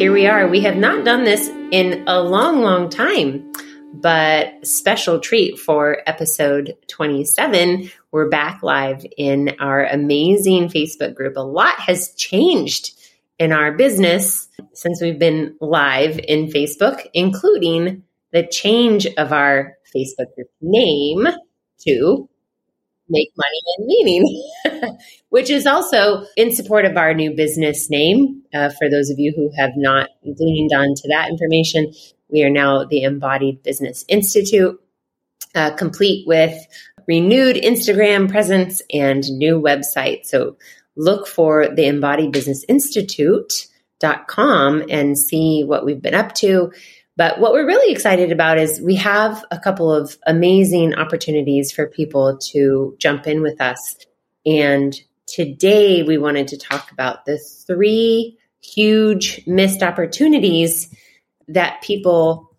here we are. We have not done this in a long, long time, but special treat for episode 27. We're back live in our amazing Facebook group. A lot has changed in our business since we've been live in Facebook, including the change of our Facebook group name to make money and meaning, which is also in support of our new business name. Uh, for those of you who have not gleaned onto that information, we are now the Embodied Business Institute, uh, complete with renewed Instagram presence and new website. So look for the Embodied Business Institute.com and see what we've been up to. But what we're really excited about is we have a couple of amazing opportunities for people to jump in with us. And today we wanted to talk about the three huge missed opportunities that people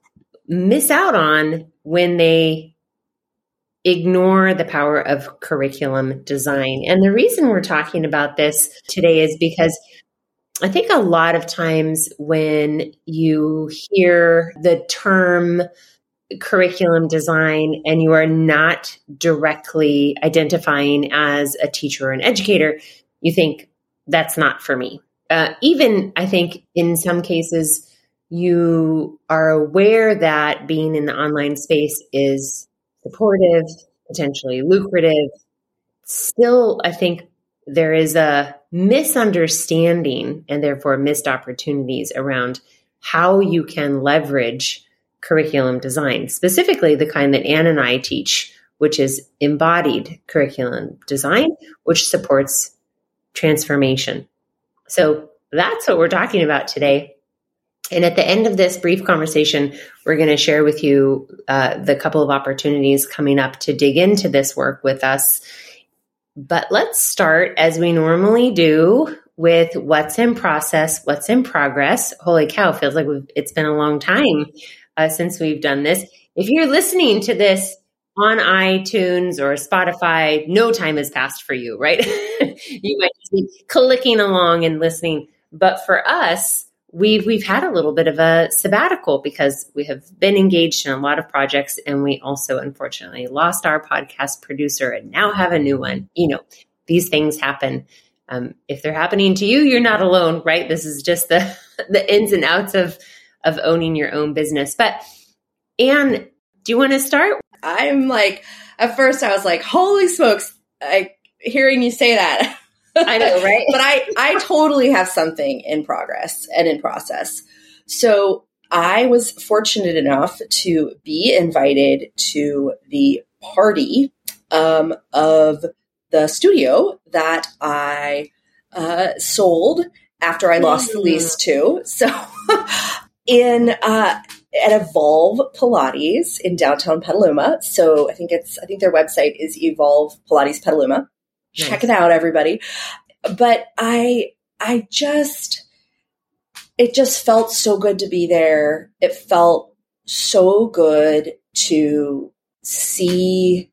miss out on when they ignore the power of curriculum design. And the reason we're talking about this today is because I think a lot of times when you hear the term curriculum design and you are not directly identifying as a teacher or an educator, you think that's not for me. Uh, even I think in some cases, you are aware that being in the online space is supportive, potentially lucrative. Still, I think there is a misunderstanding and therefore missed opportunities around how you can leverage curriculum design, specifically the kind that Anne and I teach, which is embodied curriculum design, which supports transformation. So that's what we're talking about today. And at the end of this brief conversation, we're going to share with you uh, the couple of opportunities coming up to dig into this work with us but let's start as we normally do with what's in process, what's in progress. Holy cow, feels like it's been a long time uh, since we've done this. If you're listening to this on iTunes or Spotify, no time has passed for you, right? you might be clicking along and listening. But for us, we've we've had a little bit of a sabbatical because we have been engaged in a lot of projects and we also unfortunately lost our podcast producer and now have a new one. You know these things happen. Um, if they're happening to you you're not alone right? This is just the the ins and outs of of owning your own business. But anne do you want to start? I'm like at first i was like holy smokes i hearing you say that I know, right? but I, I totally have something in progress and in process. So I was fortunate enough to be invited to the party um, of the studio that I uh, sold after I lost the lease to. So in uh, at Evolve Pilates in downtown Petaluma. So I think it's I think their website is Evolve Pilates Petaluma. Nice. Check it out, everybody. But I, I just, it just felt so good to be there. It felt so good to see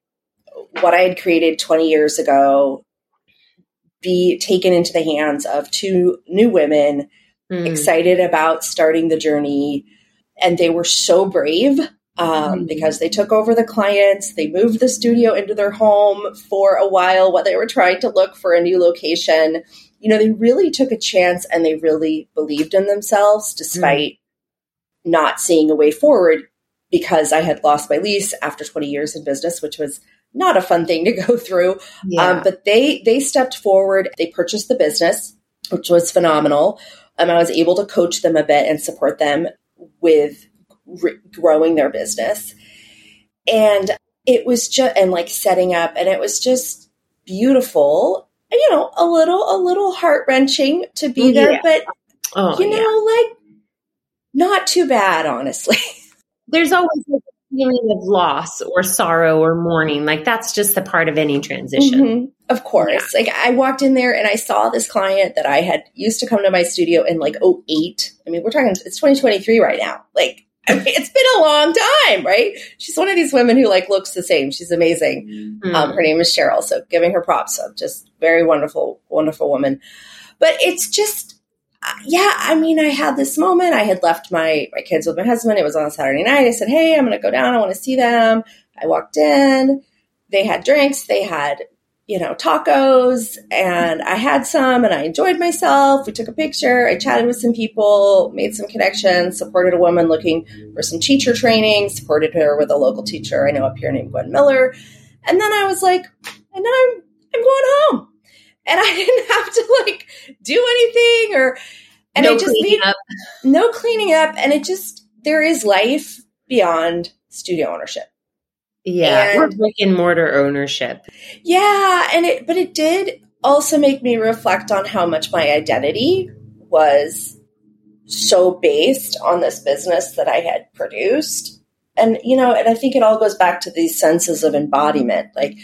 what I had created 20 years ago be taken into the hands of two new women mm. excited about starting the journey. And they were so brave um, mm-hmm. because they took over the clients. They moved the studio into their home for a while while they were trying to look for a new location. You know, they really took a chance and they really believed in themselves despite mm-hmm. not seeing a way forward because I had lost my lease after 20 years in business, which was not a fun thing to go through. Yeah. Um, but they they stepped forward. They purchased the business, which was phenomenal. Um, I was able to coach them a bit and support them with re- growing their business. And it was just, and like setting up, and it was just beautiful, you know, a little, a little heart wrenching to be there, yeah. but oh, you know, yeah. like not too bad, honestly. There's always a feeling of loss or sorrow or mourning. Like that's just a part of any transition. Mm-hmm. Of course. Yeah. Like I walked in there and I saw this client that I had used to come to my studio in like 08. I mean, we're talking, it's 2023 right now. Like I mean, it's been a long time, right? She's one of these women who like looks the same. She's amazing. Mm-hmm. Um, her name is Cheryl. So giving her props. So just very wonderful, wonderful woman. But it's just, yeah, I mean, I had this moment. I had left my my kids with my husband. It was on a Saturday night. I said, "Hey, I'm going to go down. I want to see them." I walked in. They had drinks. They had you know tacos, and I had some, and I enjoyed myself. We took a picture. I chatted with some people, made some connections, supported a woman looking for some teacher training, supported her with a local teacher I know up here named Gwen Miller, and then I was like, and then I'm I'm going home and I didn't have to like do anything or and no I just made up. no cleaning up and it just there is life beyond studio ownership. Yeah, and, brick and mortar ownership. Yeah, and it but it did also make me reflect on how much my identity was so based on this business that I had produced. And you know, and I think it all goes back to these senses of embodiment. Like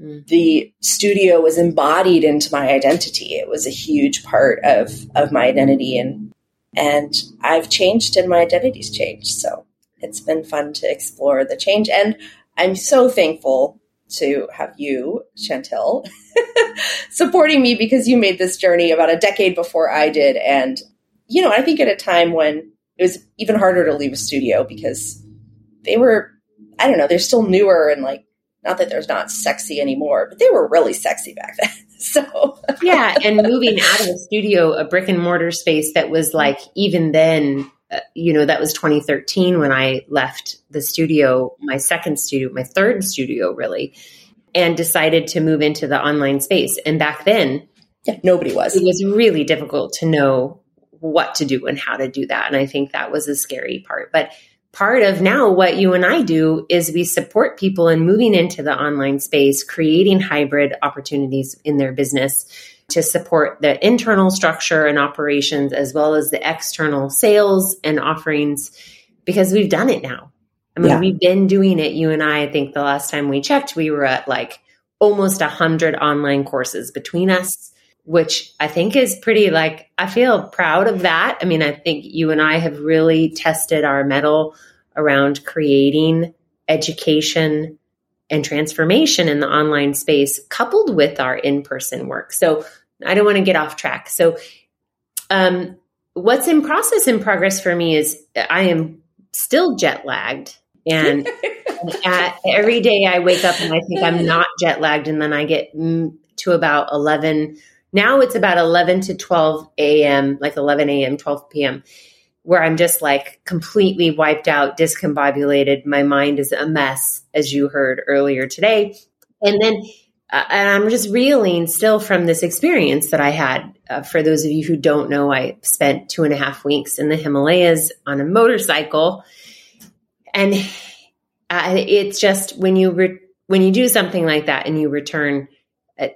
Mm. the studio was embodied into my identity. It was a huge part of of my identity, and and I've changed, and my identity's changed. So it's been fun to explore the change, and I'm so thankful to have you, Chantill, supporting me because you made this journey about a decade before I did, and you know, I think at a time when it was even harder to leave a studio because they were, I don't know, they're still newer and like not that there's not sexy anymore, but they were really sexy back then. so yeah, and moving out of a studio, a brick and mortar space that was mm-hmm. like even then, you know, that was 2013 when I left the studio, my second studio, my third studio really, and decided to move into the online space. And back then, yeah, nobody was. It was really difficult to know what to do and how to do that. And I think that was a scary part. But part of now what you and I do is we support people in moving into the online space, creating hybrid opportunities in their business to support the internal structure and operations as well as the external sales and offerings because we've done it now. I mean, yeah. we've been doing it. You and I, I think the last time we checked, we were at like almost a hundred online courses between us which I think is pretty like, I feel proud of that. I mean, I think you and I have really tested our mettle around creating education and transformation in the online space coupled with our in person work. So I don't want to get off track. So, um, what's in process in progress for me is I am still jet lagged. And at, every day I wake up and I think I'm not jet lagged. And then I get to about 11 now it's about 11 to 12 a.m., like 11 a.m., 12 p.m., where I'm just like completely wiped out, discombobulated. My mind is a mess, as you heard earlier today. And then and I'm just reeling still from this experience that I had. Uh, for those of you who don't know, I spent two and a half weeks in the Himalayas on a motorcycle. And uh, it's just when you re- when you do something like that and you return, uh,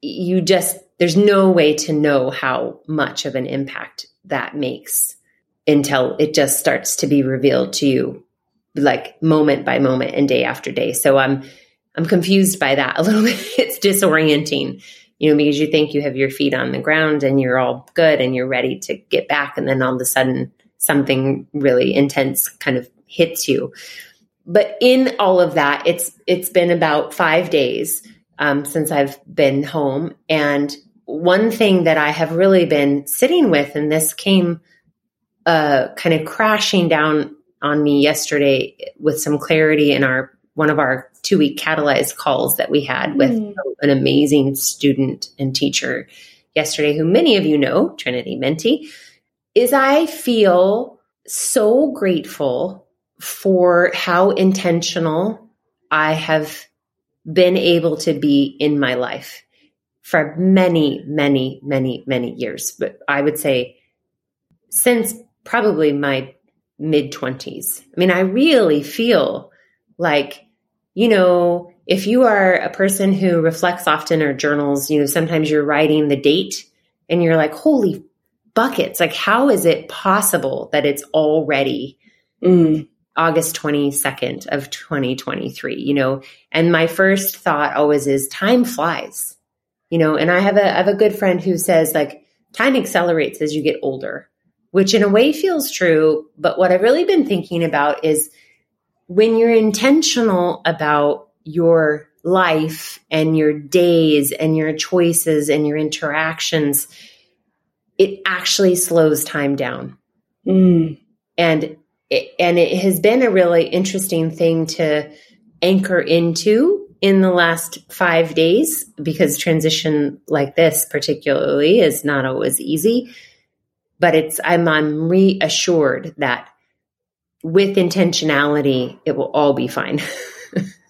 you just, there's no way to know how much of an impact that makes until it just starts to be revealed to you like moment by moment and day after day. So I'm, I'm confused by that a little bit. It's disorienting, you know, because you think you have your feet on the ground and you're all good and you're ready to get back. And then all of a sudden something really intense kind of hits you. But in all of that, it's, it's been about five days um, since I've been home. And one thing that I have really been sitting with, and this came uh, kind of crashing down on me yesterday with some clarity in our one of our two week catalyzed calls that we had with mm. an amazing student and teacher yesterday, who many of you know, Trinity Menti, is I feel so grateful for how intentional I have been able to be in my life for many, many, many, many years. But I would say since probably my mid 20s. I mean, I really feel like, you know, if you are a person who reflects often or journals, you know, sometimes you're writing the date and you're like, holy buckets, like, how is it possible that it's already mm. August 22nd of 2023, you know, and my first thought always is time flies, you know, and I have a, I have a good friend who says like time accelerates as you get older, which in a way feels true. But what I've really been thinking about is when you're intentional about your life and your days and your choices and your interactions, it actually slows time down. Mm. And it, and it has been a really interesting thing to anchor into in the last 5 days because transition like this particularly is not always easy. But it's I'm I'm reassured that with intentionality it will all be fine.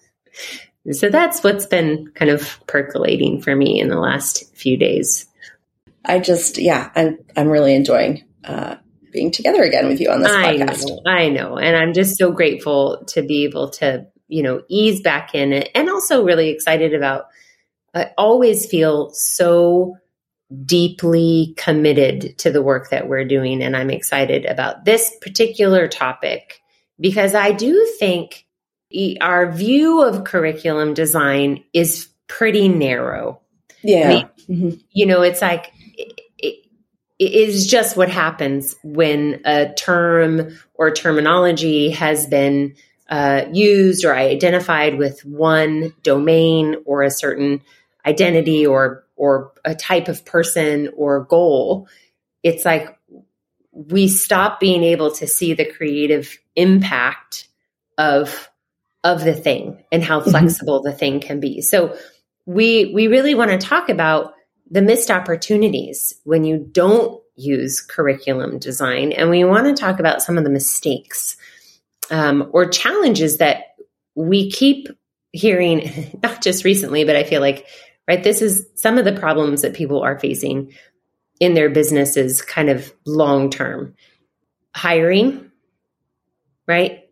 so that's what's been kind of percolating for me in the last few days. I just, yeah, I'm, I'm really enjoying uh, being together again with you on this I podcast. Know, I know. And I'm just so grateful to be able to, you know, ease back in it and also really excited about, I always feel so deeply committed to the work that we're doing. And I'm excited about this particular topic because I do think our view of curriculum design is pretty narrow. Yeah. I mean, mm-hmm. You know, it's like it is just what happens when a term or terminology has been uh, used or identified with one domain or a certain identity or or a type of person or goal it's like we stop being able to see the creative impact of of the thing and how mm-hmm. flexible mm-hmm. the thing can be so we we really want to talk about the missed opportunities when you don't use curriculum design. And we want to talk about some of the mistakes um, or challenges that we keep hearing, not just recently, but I feel like, right, this is some of the problems that people are facing in their businesses kind of long term. Hiring, right?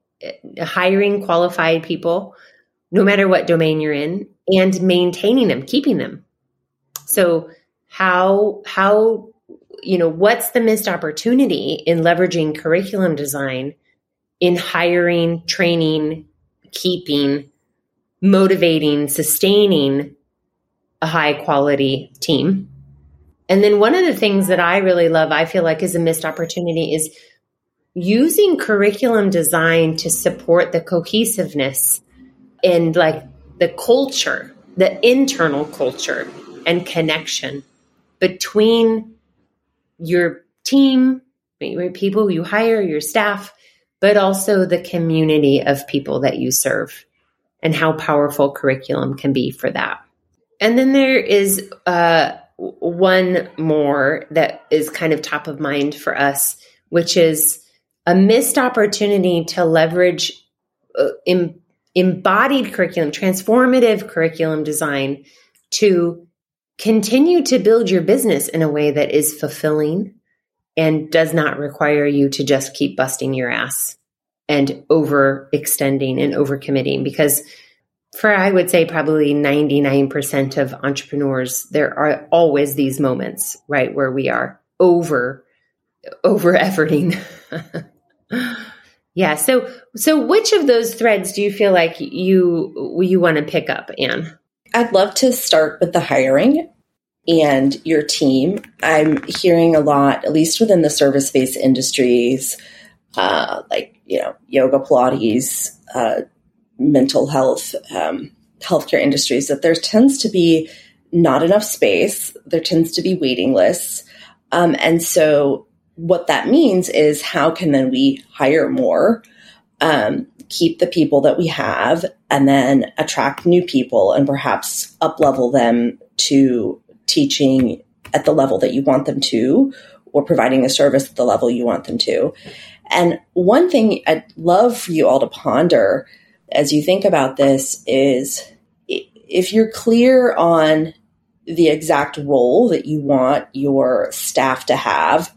Hiring qualified people, no matter what domain you're in, and maintaining them, keeping them. So how how you know what's the missed opportunity in leveraging curriculum design in hiring, training, keeping, motivating, sustaining a high quality team. And then one of the things that I really love, I feel like is a missed opportunity is using curriculum design to support the cohesiveness and like the culture, the internal culture and connection between your team, people you hire, your staff, but also the community of people that you serve and how powerful curriculum can be for that. And then there is uh, one more that is kind of top of mind for us, which is a missed opportunity to leverage uh, em- embodied curriculum, transformative curriculum design to continue to build your business in a way that is fulfilling and does not require you to just keep busting your ass and overextending and overcommitting because for I would say probably 99% of entrepreneurs there are always these moments right where we are over over efforting yeah so so which of those threads do you feel like you you want to pick up Anne I'd love to start with the hiring and your team. I'm hearing a lot, at least within the service based industries, uh, like, you know, yoga, Pilates, uh, mental health, um, healthcare industries, that there tends to be not enough space. There tends to be waiting lists. Um, and so what that means is how can then we hire more? Um, keep the people that we have and then attract new people and perhaps up level them to teaching at the level that you want them to or providing a service at the level you want them to. And one thing I'd love for you all to ponder as you think about this is if you're clear on the exact role that you want your staff to have.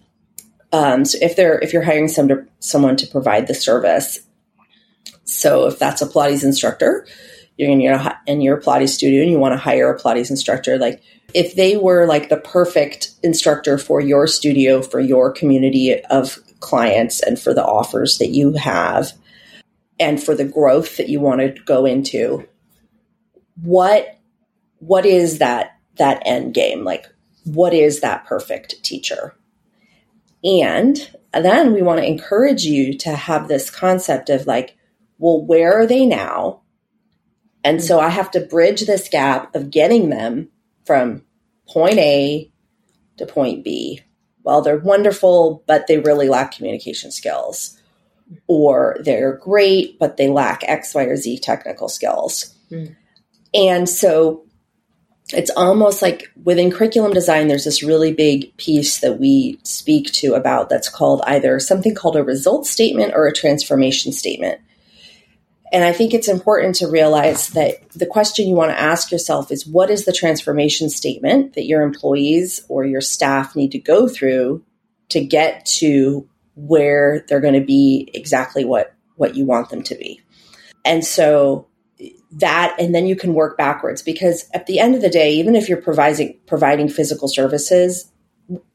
Um, so if they're if you're hiring some to, someone to provide the service, so if that's a Pilates instructor, you're in your in your Pilates studio and you want to hire a Pilates instructor, like if they were like the perfect instructor for your studio, for your community of clients, and for the offers that you have, and for the growth that you want to go into, what what is that that end game? Like, what is that perfect teacher? And then we want to encourage you to have this concept of like, well, where are they now? And so I have to bridge this gap of getting them from point A to point B. well, they're wonderful, but they really lack communication skills. Or they're great, but they lack X, Y, or Z technical skills. Mm. And so it's almost like within curriculum design, there's this really big piece that we speak to about that's called either something called a result statement or a transformation statement. And I think it's important to realize that the question you want to ask yourself is what is the transformation statement that your employees or your staff need to go through to get to where they're going to be exactly what what you want them to be. And so that and then you can work backwards because at the end of the day even if you're providing providing physical services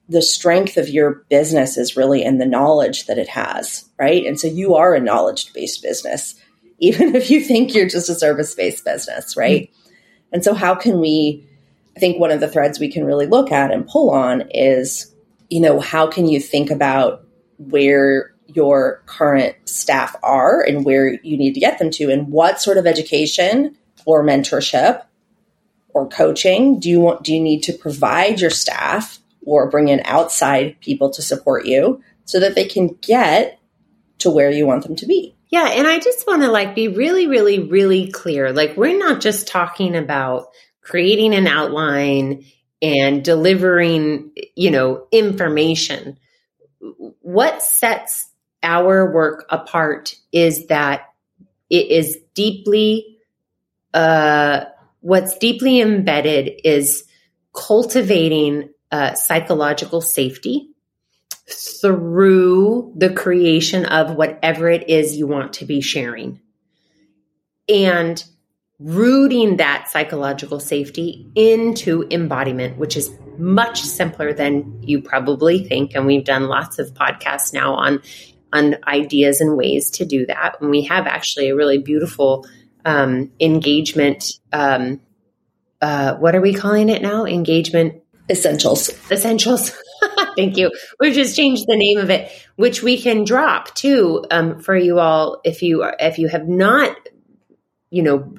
the strength of your business is really in the knowledge that it has right and so you are a knowledge based business even if you think you're just a service based business, right? Mm-hmm. And so, how can we? I think one of the threads we can really look at and pull on is, you know, how can you think about where your current staff are and where you need to get them to, and what sort of education or mentorship or coaching do you want? Do you need to provide your staff or bring in outside people to support you so that they can get to where you want them to be? Yeah, and I just want to like be really really really clear. Like we're not just talking about creating an outline and delivering, you know, information. What sets our work apart is that it is deeply uh what's deeply embedded is cultivating uh, psychological safety through the creation of whatever it is you want to be sharing. And rooting that psychological safety into embodiment, which is much simpler than you probably think. And we've done lots of podcasts now on, on ideas and ways to do that. And we have actually a really beautiful um, engagement. Um, uh, what are we calling it now? Engagement essentials. Essentials. Thank you. We just changed the name of it, which we can drop too um, for you all if you are, if you have not, you know,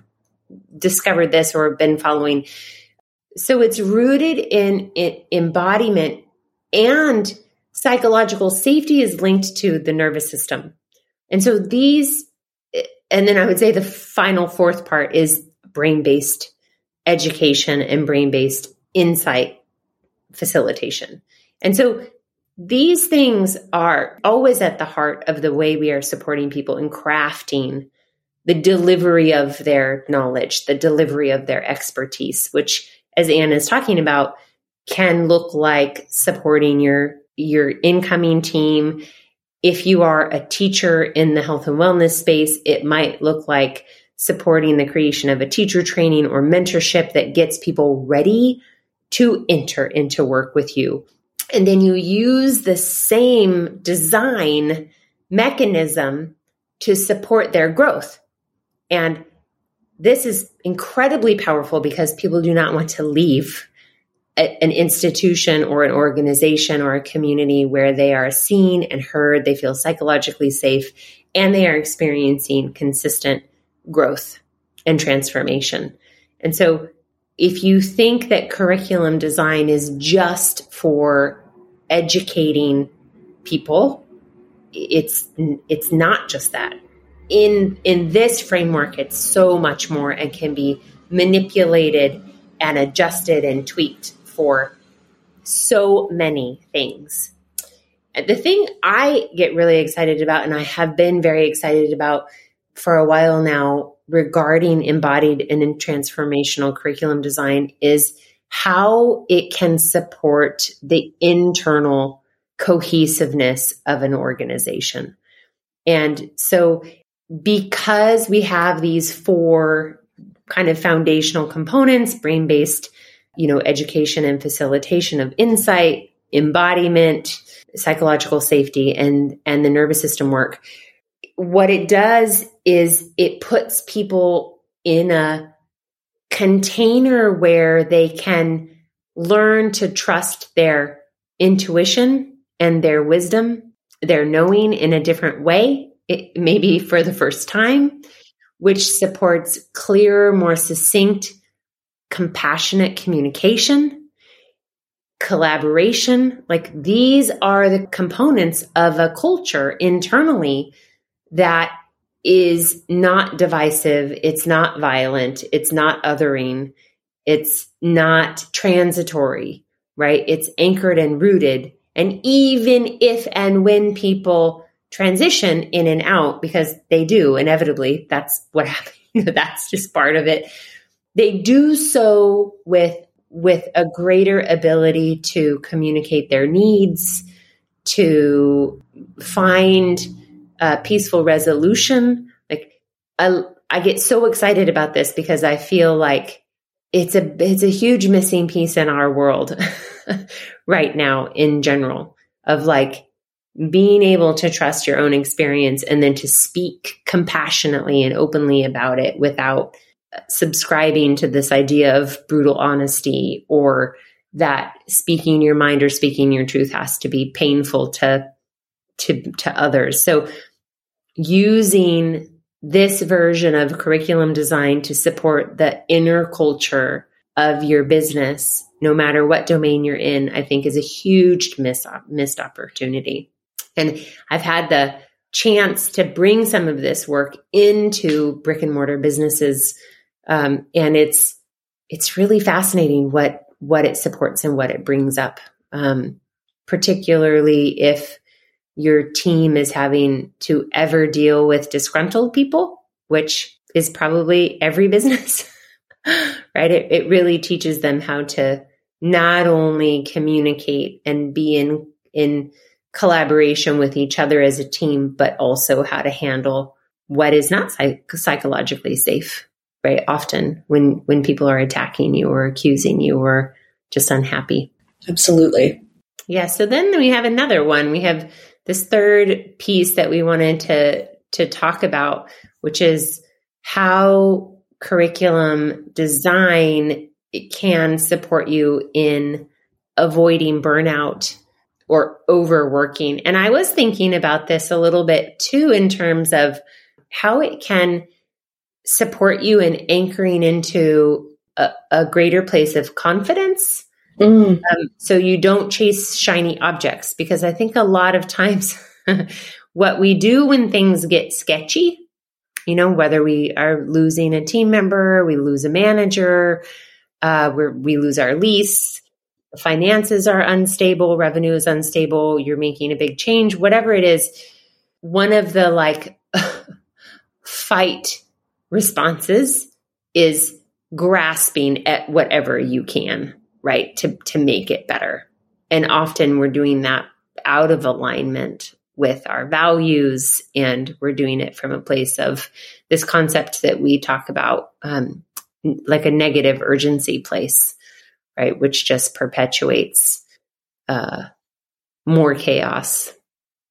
discovered this or been following. So it's rooted in, in embodiment and psychological safety is linked to the nervous system. And so these, and then I would say the final fourth part is brain based education and brain based insight facilitation. And so these things are always at the heart of the way we are supporting people in crafting the delivery of their knowledge, the delivery of their expertise, which, as Anne is talking about, can look like supporting your your incoming team. If you are a teacher in the health and wellness space, it might look like supporting the creation of a teacher training or mentorship that gets people ready to enter into work with you and then you use the same design mechanism to support their growth. And this is incredibly powerful because people do not want to leave a, an institution or an organization or a community where they are seen and heard, they feel psychologically safe, and they are experiencing consistent growth and transformation. And so if you think that curriculum design is just for educating people it's it's not just that in in this framework it's so much more and can be manipulated and adjusted and tweaked for so many things the thing i get really excited about and i have been very excited about for a while now regarding embodied and transformational curriculum design is how it can support the internal cohesiveness of an organization. And so, because we have these four kind of foundational components brain based, you know, education and facilitation of insight, embodiment, psychological safety, and, and the nervous system work. What it does is it puts people in a container where they can learn to trust their intuition and their wisdom, their knowing in a different way, it, maybe for the first time, which supports clearer, more succinct, compassionate communication, collaboration. Like these are the components of a culture internally that is not divisive. It's not violent. It's not othering. It's not transitory, right? It's anchored and rooted. And even if and when people transition in and out, because they do inevitably, that's what happens. that's just part of it. They do so with with a greater ability to communicate their needs, to find a peaceful resolution. Like I, I get so excited about this because I feel like it's a it's a huge missing piece in our world right now in general of like being able to trust your own experience and then to speak compassionately and openly about it without subscribing to this idea of brutal honesty or that speaking your mind or speaking your truth has to be painful to to to others. So using this version of curriculum design to support the inner culture of your business, no matter what domain you're in, I think is a huge miss, missed opportunity. And I've had the chance to bring some of this work into brick and mortar businesses um, and it's it's really fascinating what what it supports and what it brings up, um, particularly if your team is having to ever deal with disgruntled people, which is probably every business, right? It, it really teaches them how to not only communicate and be in in collaboration with each other as a team, but also how to handle what is not psych- psychologically safe right? Often when when people are attacking you or accusing you or just unhappy. Absolutely. Yeah so then we have another one. We have this third piece that we wanted to to talk about which is how curriculum design can support you in avoiding burnout or overworking and i was thinking about this a little bit too in terms of how it can support you in anchoring into a, a greater place of confidence. Mm. Um, so you don't chase shiny objects because I think a lot of times what we do when things get sketchy, you know, whether we are losing a team member, we lose a manager, uh, we lose our lease, finances are unstable, revenue is unstable, you're making a big change, whatever it is, one of the like fight responses is grasping at whatever you can, right? To, to make it better. And often we're doing that out of alignment with our values and we're doing it from a place of this concept that we talk about, um, like a negative urgency place, right? Which just perpetuates, uh, more chaos,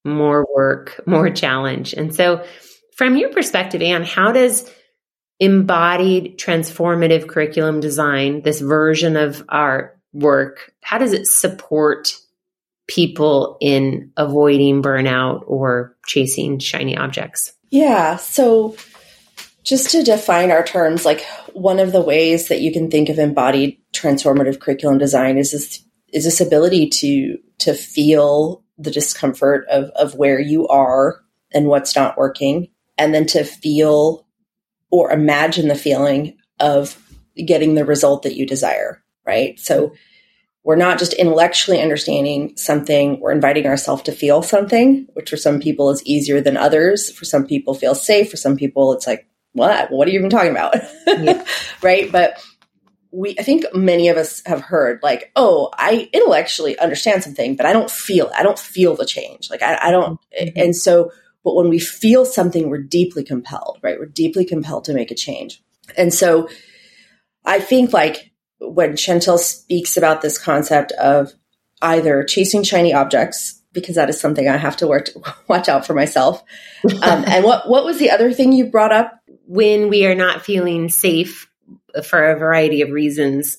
more work, more challenge. And so, from your perspective, Anne, how does embodied transformative curriculum design, this version of our work, how does it support people in avoiding burnout or chasing shiny objects? Yeah. So, just to define our terms, like one of the ways that you can think of embodied transformative curriculum design is this is this ability to to feel the discomfort of of where you are and what's not working, and then to feel or imagine the feeling of getting the result that you desire, right? So we're not just intellectually understanding something, we're inviting ourselves to feel something, which for some people is easier than others. For some people feels safe, for some people it's like, what? What are you even talking about? Yeah. right? But we I think many of us have heard like, oh, I intellectually understand something, but I don't feel it. I don't feel the change. Like I, I don't mm-hmm. and so but when we feel something, we're deeply compelled, right? We're deeply compelled to make a change. And so I think like when Chantill speaks about this concept of either chasing shiny objects, because that is something I have to work to watch out for myself. Um, and what what was the other thing you brought up? When we are not feeling safe for a variety of reasons,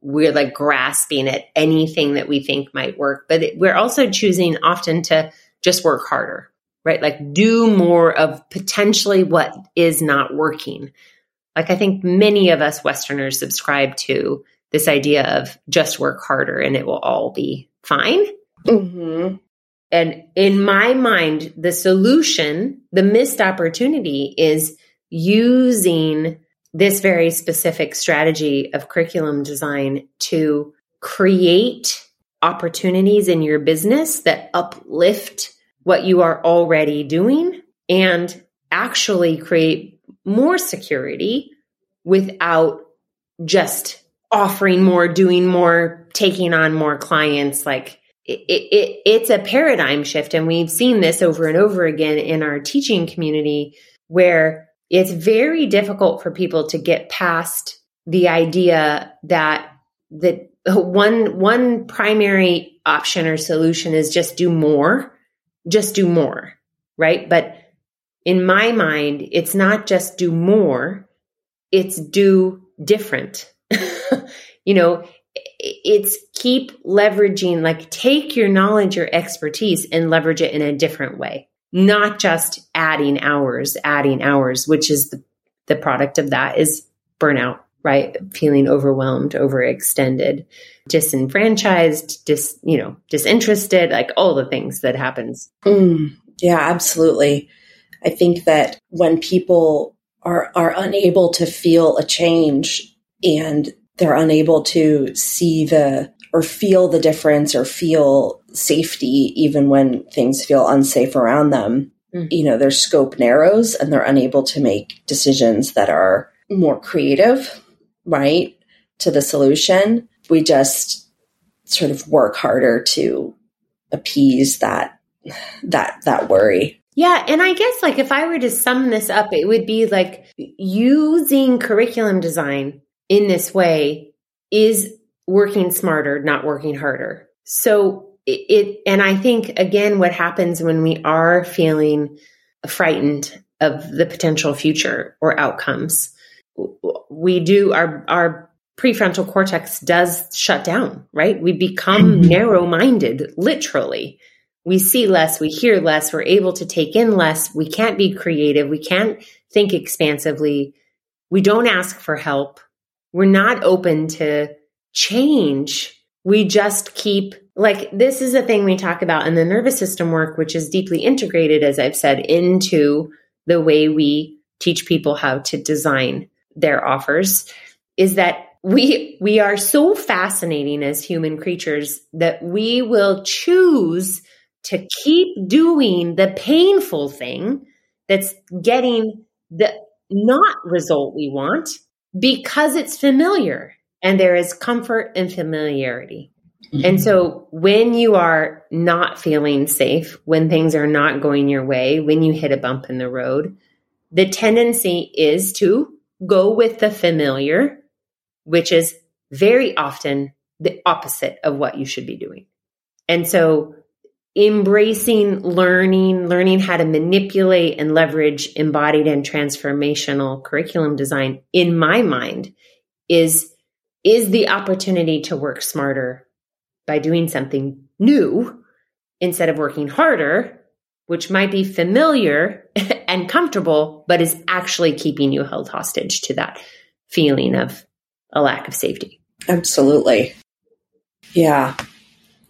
we're like grasping at anything that we think might work. But we're also choosing often to just work harder, right? Like do more of potentially what is not working. Like I think many of us Westerners subscribe to this idea of just work harder and it will all be fine. Mm-hmm. And in my mind, the solution, the missed opportunity is using this very specific strategy of curriculum design to create opportunities in your business that uplift what you are already doing and actually create more security without just offering more, doing more, taking on more clients. Like it, it, it's a paradigm shift. And we've seen this over and over again in our teaching community where it's very difficult for people to get past the idea that that one one primary option or solution is just do more just do more right? But in my mind it's not just do more it's do different. You know it's keep leveraging like take your knowledge your expertise and leverage it in a different way not just adding hours adding hours which is the, the product of that is burnout right? Feeling overwhelmed overextended disenfranchised dis you know disinterested like all the things that happens. Mm, yeah absolutely. I think that when people are are unable to feel a change and they're unable to see the or feel the difference or feel safety even when things feel unsafe around them mm. you know their scope narrows and they're unable to make decisions that are more creative right to the solution we just sort of work harder to appease that that that worry yeah, and I guess like if I were to sum this up, it would be like using curriculum design in this way is working smarter, not working harder. So it, and I think again, what happens when we are feeling frightened of the potential future or outcomes, we do our, our prefrontal cortex does shut down, right? We become mm-hmm. narrow minded, literally. We see less, we hear less, we're able to take in less. We can't be creative. We can't think expansively. We don't ask for help we're not open to change. We just keep like this is a thing we talk about in the nervous system work, which is deeply integrated, as I've said, into the way we teach people how to design their offers is that we we are so fascinating as human creatures that we will choose to keep doing the painful thing that's getting the not result we want because it's familiar and there is comfort and familiarity. Mm-hmm. And so when you are not feeling safe, when things are not going your way, when you hit a bump in the road, the tendency is to go with the familiar, which is very often the opposite of what you should be doing. And so embracing learning, learning how to manipulate and leverage embodied and transformational curriculum design in my mind is is the opportunity to work smarter by doing something new instead of working harder, which might be familiar and comfortable, but is actually keeping you held hostage to that feeling of a lack of safety. Absolutely. Yeah.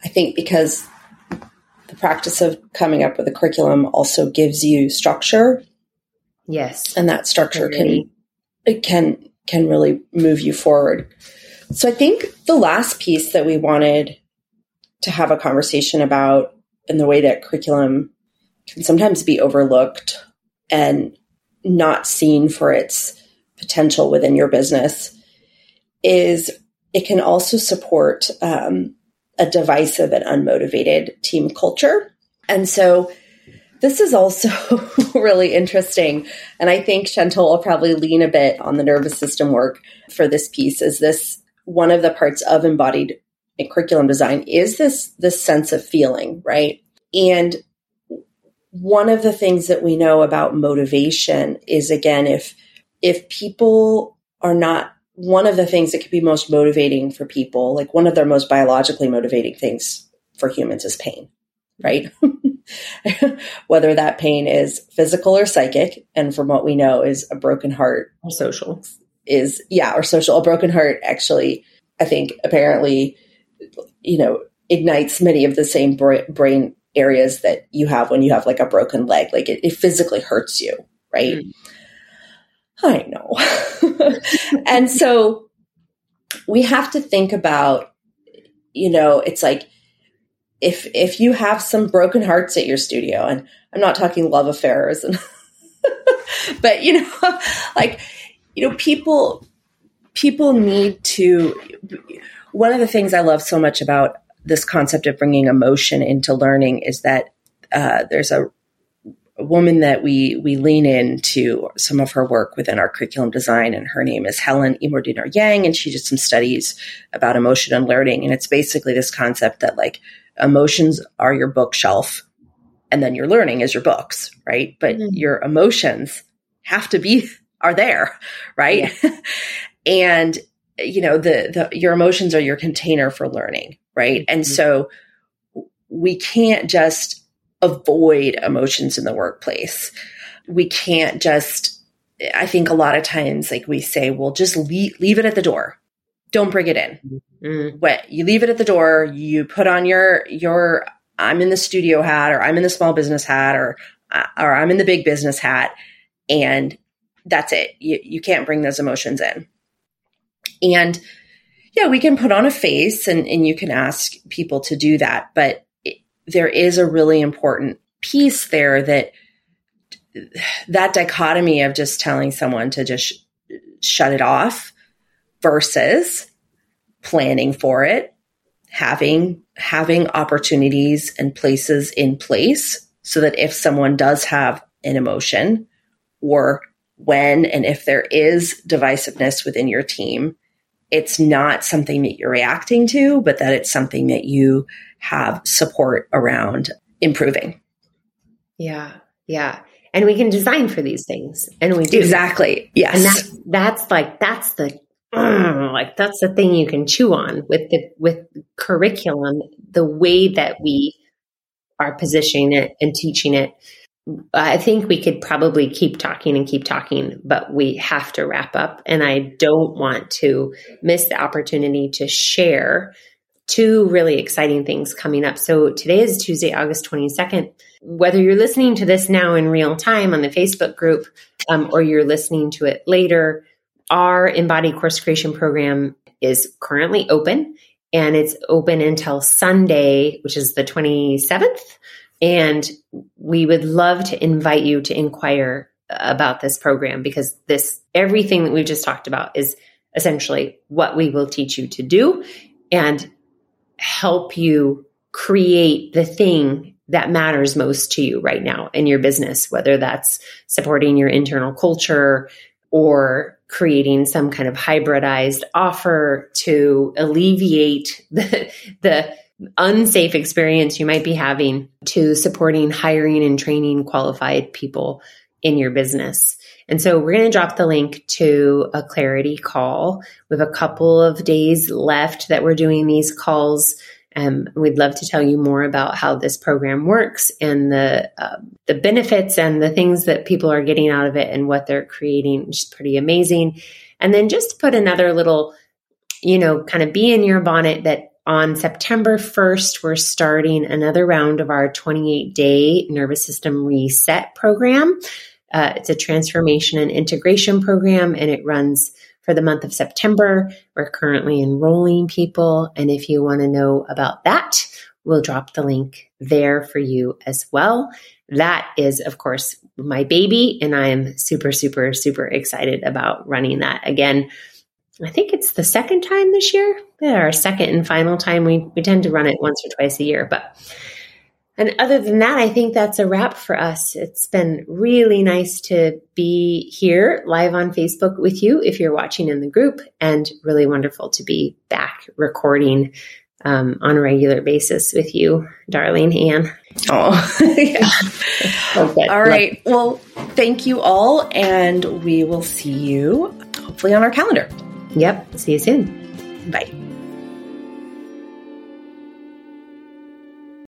I think because the practice of coming up with a curriculum also gives you structure. Yes. And that structure can it can can really move you forward. So I think the last piece that we wanted to have a conversation about in the way that curriculum can sometimes be overlooked and not seen for its potential within your business is it can also support um, a divisive and unmotivated team culture. And so this is also really interesting. And I think Chantill will probably lean a bit on the nervous system work for this piece. Is this one of the parts of embodied curriculum design is this this sense of feeling, right? And one of the things that we know about motivation is again if if people are not one of the things that could be most motivating for people, like one of their most biologically motivating things for humans is pain, right? Whether that pain is physical or psychic, and from what we know is a broken heart or social is yeah, or social. A broken heart actually I think apparently, you know, ignites many of the same brain areas that you have when you have like a broken leg. Like it, it physically hurts you, right? Mm. I know. and so we have to think about, you know, it's like if if you have some broken hearts at your studio, and I'm not talking love affairs and but you know, like, you know, people people need to one of the things I love so much about this concept of bringing emotion into learning is that uh, there's a, a, woman that we we lean into some of her work within our curriculum design, and her name is Helen Immordino Yang, and she did some studies about emotion and learning, and it's basically this concept that like emotions are your bookshelf, and then your learning is your books, right? But mm-hmm. your emotions have to be are there, right? Yeah. and you know the the your emotions are your container for learning right? And mm-hmm. so we can't just avoid emotions in the workplace. We can't just, I think a lot of times, like we say, well, just leave, leave it at the door. Don't bring it in. Mm-hmm. What you leave it at the door, you put on your, your, I'm in the studio hat or I'm in the small business hat or, or I'm in the big business hat. And that's it. You, you can't bring those emotions in. And yeah, we can put on a face and, and you can ask people to do that. But it, there is a really important piece there that that dichotomy of just telling someone to just sh- shut it off versus planning for it, having having opportunities and places in place so that if someone does have an emotion or when and if there is divisiveness within your team, it's not something that you're reacting to, but that it's something that you have support around improving. Yeah. Yeah. And we can design for these things. And we do. Exactly. Yes. And that's, that's like, that's the, uh, like, that's the thing you can chew on with the, with curriculum, the way that we are positioning it and teaching it I think we could probably keep talking and keep talking, but we have to wrap up. And I don't want to miss the opportunity to share two really exciting things coming up. So today is Tuesday, August 22nd. Whether you're listening to this now in real time on the Facebook group um, or you're listening to it later, our Embodied Course Creation program is currently open and it's open until Sunday, which is the 27th. And we would love to invite you to inquire about this program because this everything that we've just talked about is essentially what we will teach you to do and help you create the thing that matters most to you right now in your business, whether that's supporting your internal culture or creating some kind of hybridized offer to alleviate the, the unsafe experience you might bee having to supporting hiring and training qualified people in your business. And so we're going to drop the link to a clarity call. We have a couple of days left that we're doing these calls. Um, we'd love to tell you more about how this program works and the uh, the benefits and the things that people are getting out of it and what they're creating, is pretty amazing. And then just put another little, you know, kind of be in your bonnet that on September 1st, we're starting another round of our 28 day nervous system reset program. Uh, it's a transformation and integration program, and it runs for the month of September. We're currently enrolling people. And if you want to know about that, we'll drop the link there for you as well. That is, of course, my baby, and I'm super, super, super excited about running that again. I think it's the second time this year. Yeah, our second and final time. We we tend to run it once or twice a year, but and other than that, I think that's a wrap for us. It's been really nice to be here live on Facebook with you if you're watching in the group, and really wonderful to be back recording um, on a regular basis with you, darling Anne. Oh, yeah. all right. Well, thank you all, and we will see you hopefully on our calendar. Yep. See you soon. Bye.